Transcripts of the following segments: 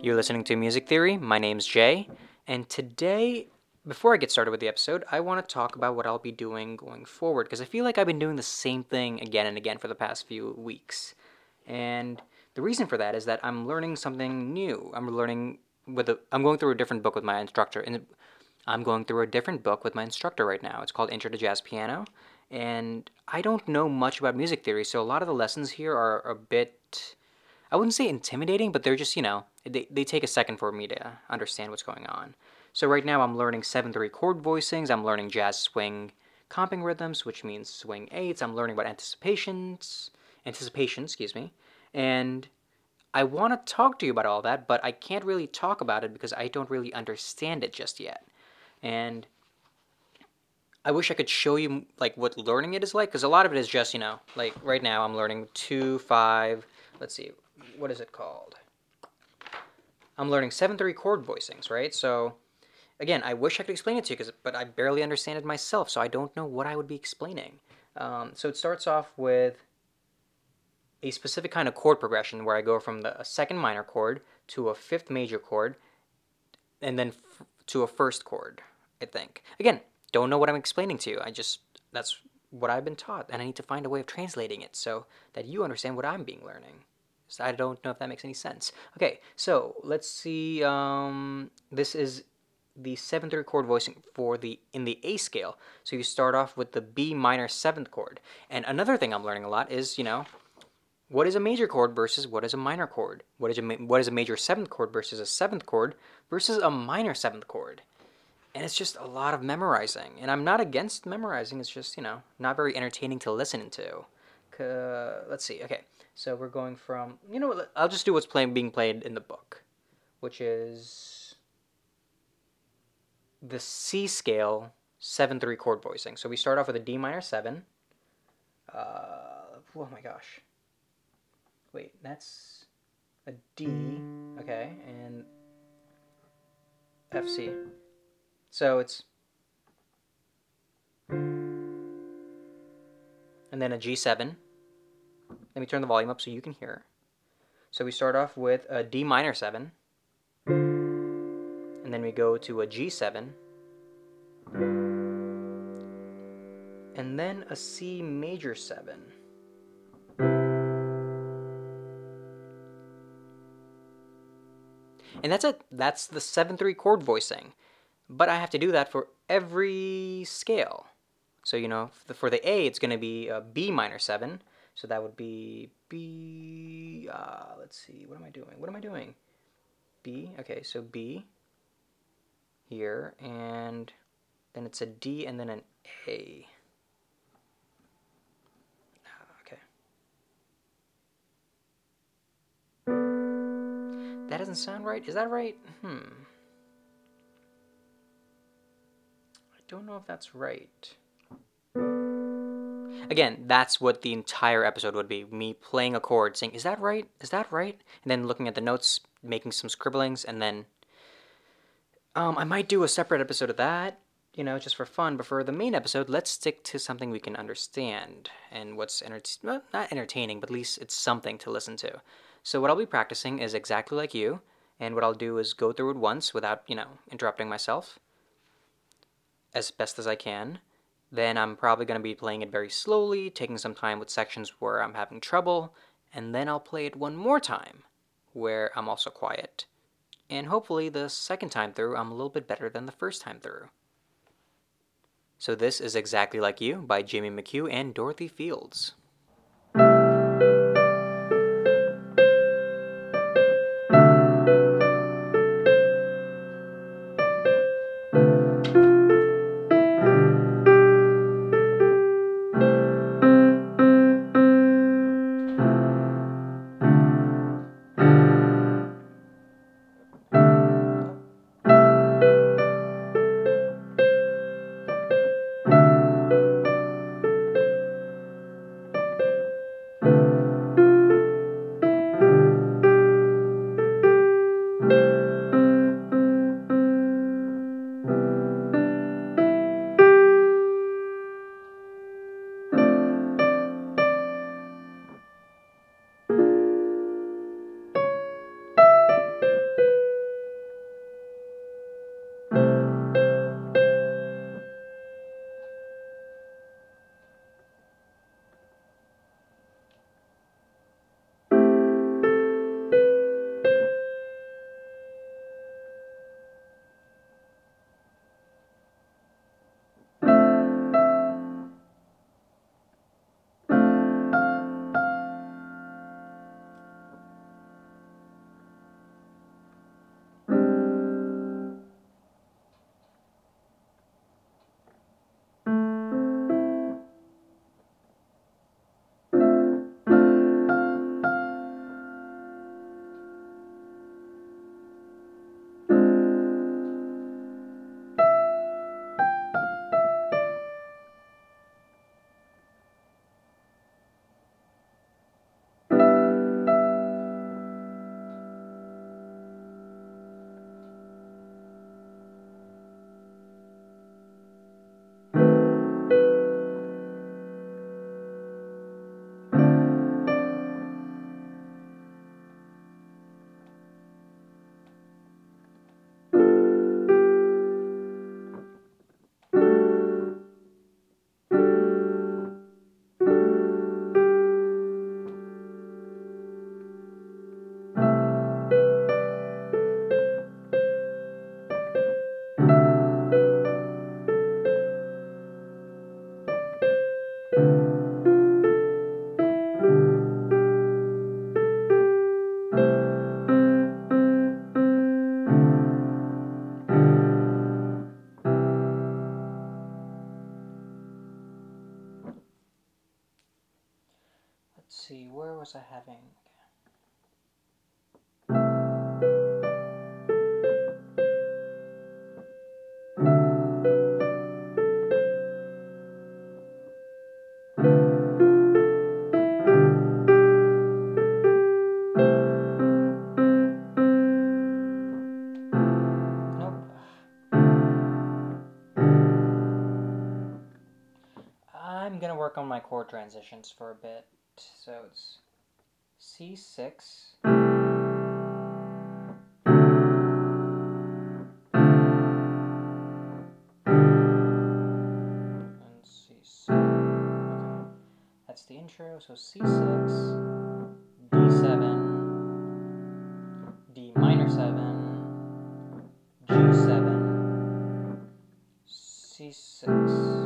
You're listening to Music Theory. My name's Jay, and today, before I get started with the episode, I want to talk about what I'll be doing going forward because I feel like I've been doing the same thing again and again for the past few weeks. And the reason for that is that I'm learning something new. I'm learning with a, I'm going through a different book with my instructor, and I'm going through a different book with my instructor right now. It's called Intro to Jazz Piano, and I don't know much about music theory, so a lot of the lessons here are a bit I wouldn't say intimidating, but they're just, you know, they, they take a second for me to understand what's going on. So right now I'm learning 7-3 chord voicings, I'm learning jazz swing comping rhythms, which means swing eights, I'm learning about anticipations, anticipation, excuse me, and I want to talk to you about all that, but I can't really talk about it because I don't really understand it just yet. And I wish I could show you like what learning it is like because a lot of it is just, you know, like right now I'm learning 2 5, let's see, what is it called? I'm learning 7-3 chord voicings, right? So, again, I wish I could explain it to you, cause, but I barely understand it myself, so I don't know what I would be explaining. Um, so it starts off with a specific kind of chord progression where I go from the, a second minor chord to a fifth major chord, and then f- to a first chord, I think. Again, don't know what I'm explaining to you. I just, that's what I've been taught, and I need to find a way of translating it so that you understand what I'm being learning. I don't know if that makes any sense. Okay, so let's see. Um, this is the seventh chord voicing for the in the A scale. So you start off with the B minor seventh chord. And another thing I'm learning a lot is you know what is a major chord versus what is a minor chord. What is a what is a major seventh chord versus a seventh chord versus a minor seventh chord. And it's just a lot of memorizing. And I'm not against memorizing. It's just you know not very entertaining to listen to. Uh, let's see. Okay. So we're going from, you know, I'll just do what's playing being played in the book, which is the C scale 7 3 chord voicing. So we start off with a D minor 7. Uh, oh my gosh. Wait, that's a D. Okay, and F C. So it's. And then a G7 let me turn the volume up so you can hear. So we start off with a D minor 7, and then we go to a G7, and then a C major 7. And that's it. That's the 7 3 chord voicing. But I have to do that for every scale. So, you know, for the A, it's going to be a B minor 7. So that would be B. Uh, let's see. What am I doing? What am I doing? B. Okay, so B here, and then it's a D and then an A. Ah, okay. That doesn't sound right. Is that right? Hmm. I don't know if that's right. Again, that's what the entire episode would be me playing a chord, saying, Is that right? Is that right? And then looking at the notes, making some scribblings, and then. Um, I might do a separate episode of that, you know, just for fun, but for the main episode, let's stick to something we can understand and what's enter- well, not entertaining, but at least it's something to listen to. So, what I'll be practicing is exactly like you, and what I'll do is go through it once without, you know, interrupting myself as best as I can then I'm probably going to be playing it very slowly, taking some time with sections where I'm having trouble, and then I'll play it one more time where I'm also quiet. And hopefully, the second time through, I'm a little bit better than the first time through. So, this is Exactly Like You by Jamie McHugh and Dorothy Fields. Transitions for a bit. So it's C6. And C7. Okay. That's the intro. So C6, D7, D minor 7, G7, C6.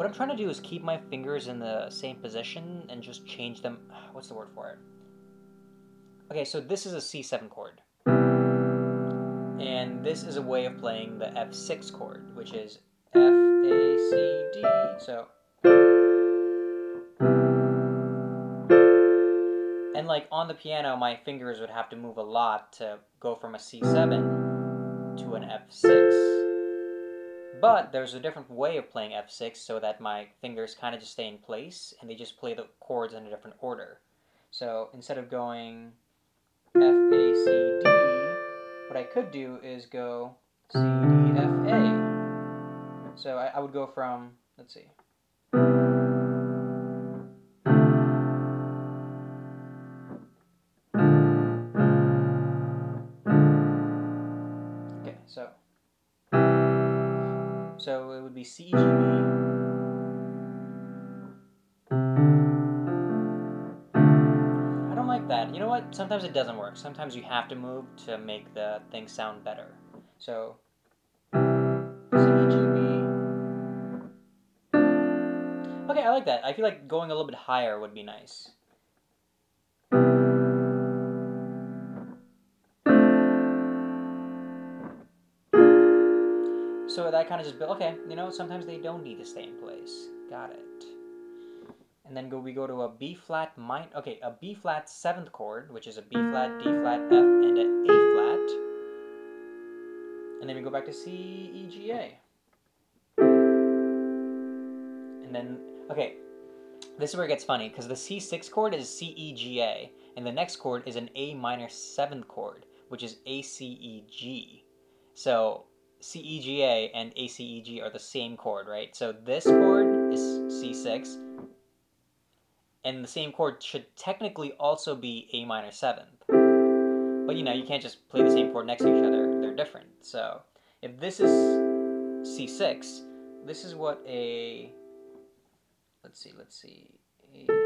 What I'm trying to do is keep my fingers in the same position and just change them. What's the word for it? Okay, so this is a C7 chord. And this is a way of playing the F6 chord, which is F, A, C, D. So. And like on the piano, my fingers would have to move a lot to go from a C7 to an F6. But there's a different way of playing F6 so that my fingers kind of just stay in place and they just play the chords in a different order. So instead of going F, A, C, D, what I could do is go C, D, F, A. So I, I would go from, let's see. So it would be C, G, B. I don't like that. You know what? Sometimes it doesn't work. Sometimes you have to move to make the thing sound better. So C, G, B. Okay, I like that. I feel like going a little bit higher would be nice. So that kind of just built. Okay, you know, sometimes they don't need to stay in place. Got it. And then go we go to a B flat minor. Okay, a B flat seventh chord, which is a B flat, D flat, F, and an A flat. And then we go back to C, E, G, A. And then okay, this is where it gets funny because the C6 chord is C, E, G, A, and the next chord is an A minor seventh chord, which is A, C, E, G. So C, E, G, A and A, C, E, G are the same chord, right? So this chord is C6, and the same chord should technically also be A minor seventh. But you know, you can't just play the same chord next to each other, they're different. So if this is C6, this is what a. Let's see, let's see. A,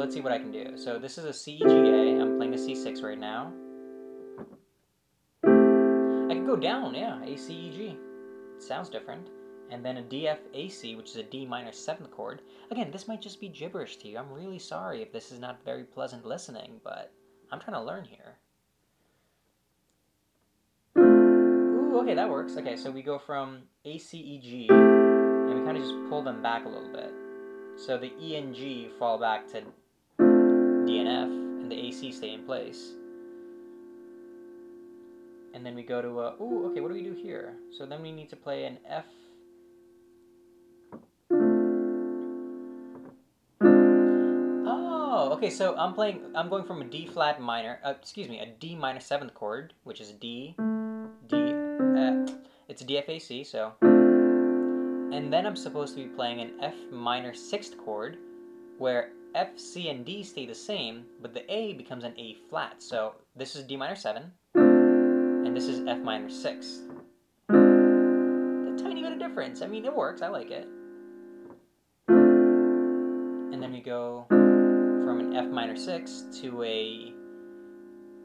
let's see what I can do. So this is a C, G, A. I'm playing a C6 right now. I can go down, yeah, A, C, E, G. It sounds different. And then a D, F, A, C, which is a D minor seventh chord. Again, this might just be gibberish to you. I'm really sorry if this is not very pleasant listening, but I'm trying to learn here. Ooh, okay, that works. Okay, so we go from A, C, E, G, and we kind of just pull them back a little bit. So the E and G fall back to D and F, and the AC stay in place. and then we go to a. Ooh, okay. What do we do here? So then we need to play an F. Oh, okay. So I'm playing. I'm going from a D flat minor. Uh, excuse me, a D minor seventh chord, which is D, D. Uh, it's a DFAC. So, and then I'm supposed to be playing an F minor sixth chord, where F, C, and D stay the same, but the A becomes an A flat. So this is D minor 7, and this is F minor 6. A tiny bit of difference. I mean, it works. I like it. And then we go from an F minor 6 to a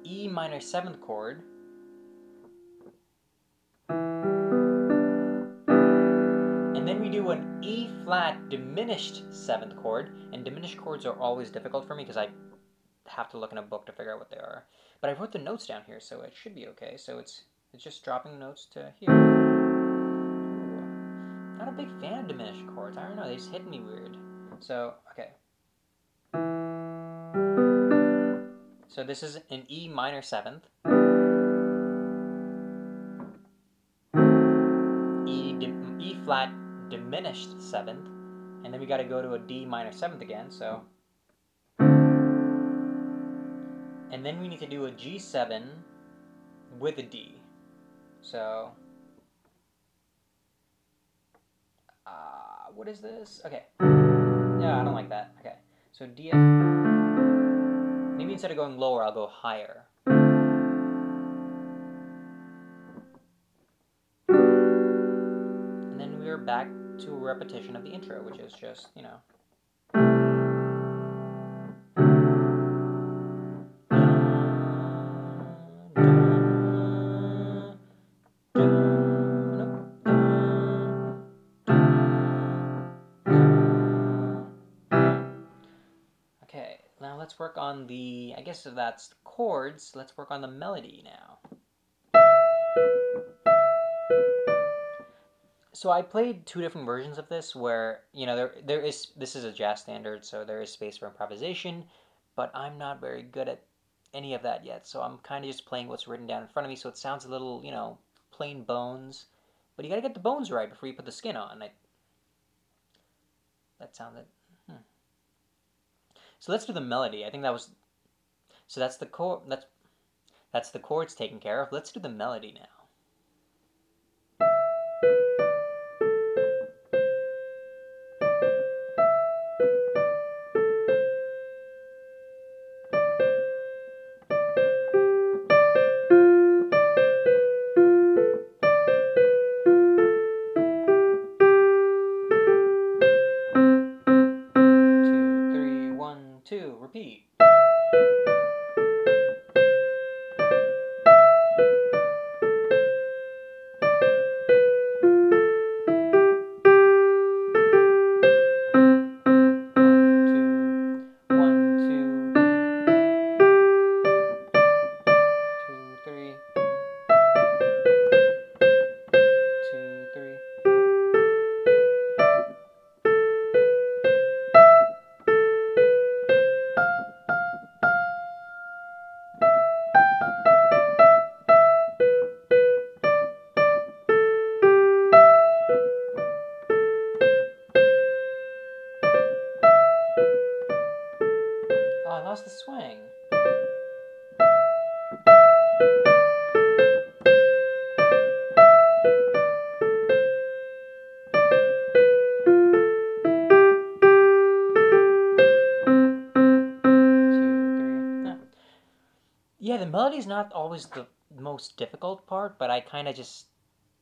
E minor 7th chord. Do an E flat diminished seventh chord, and diminished chords are always difficult for me because I have to look in a book to figure out what they are. But I wrote the notes down here, so it should be okay. So it's it's just dropping notes to here. Not a big fan of diminished chords. I don't know, they just hit me weird. So okay. So this is an E minor seventh. E, e flat diminished seventh, and then we got to go to a D minor seventh again, so. And then we need to do a G7 with a D. So. Uh, what is this? Okay. Yeah, I don't like that. Okay. So D F. Maybe instead of going lower, I'll go higher. Back to a repetition of the intro, which is just, you know. Okay, now let's work on the, I guess if that's chords, let's work on the melody now. So I played two different versions of this where, you know, there there is this is a jazz standard, so there is space for improvisation, but I'm not very good at any of that yet. So I'm kind of just playing what's written down in front of me, so it sounds a little, you know, plain bones. But you got to get the bones right before you put the skin on. I, that sounded hmm. So let's do the melody. I think that was So that's the chord that's that's the chords taken care of. Let's do the melody now. Lost the swing. Ah. Yeah, the melody's not always the most difficult part, but I kind of just,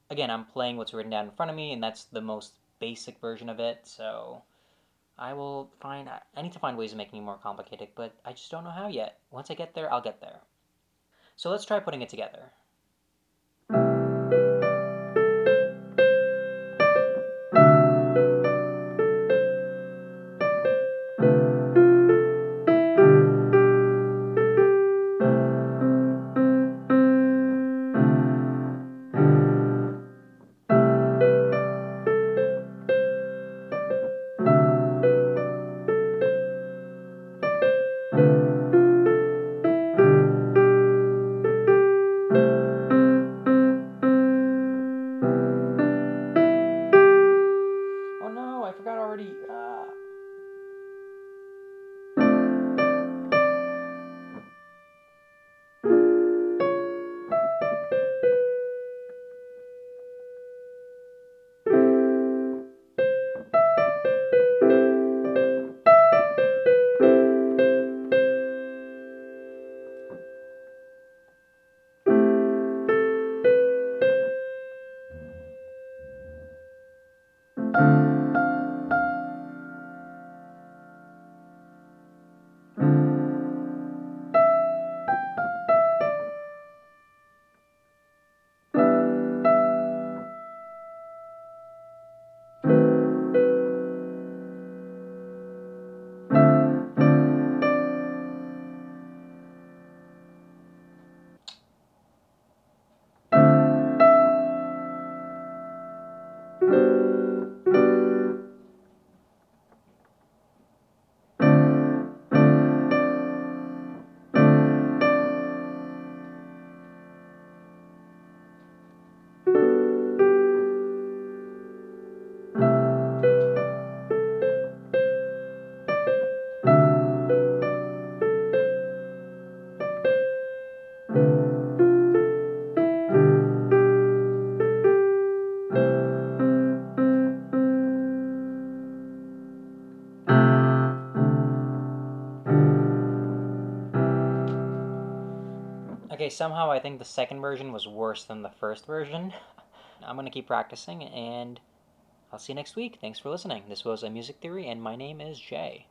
again, I'm playing what's written down in front of me, and that's the most basic version of it, so I will find, I- need to find ways of making it more complicated, but I just don't know how yet. Once I get there, I'll get there. So let's try putting it together. uh, somehow I think the second version was worse than the first version. I'm going to keep practicing, and I'll see you next week. Thanks for listening. This was A Music Theory, and my name is Jay.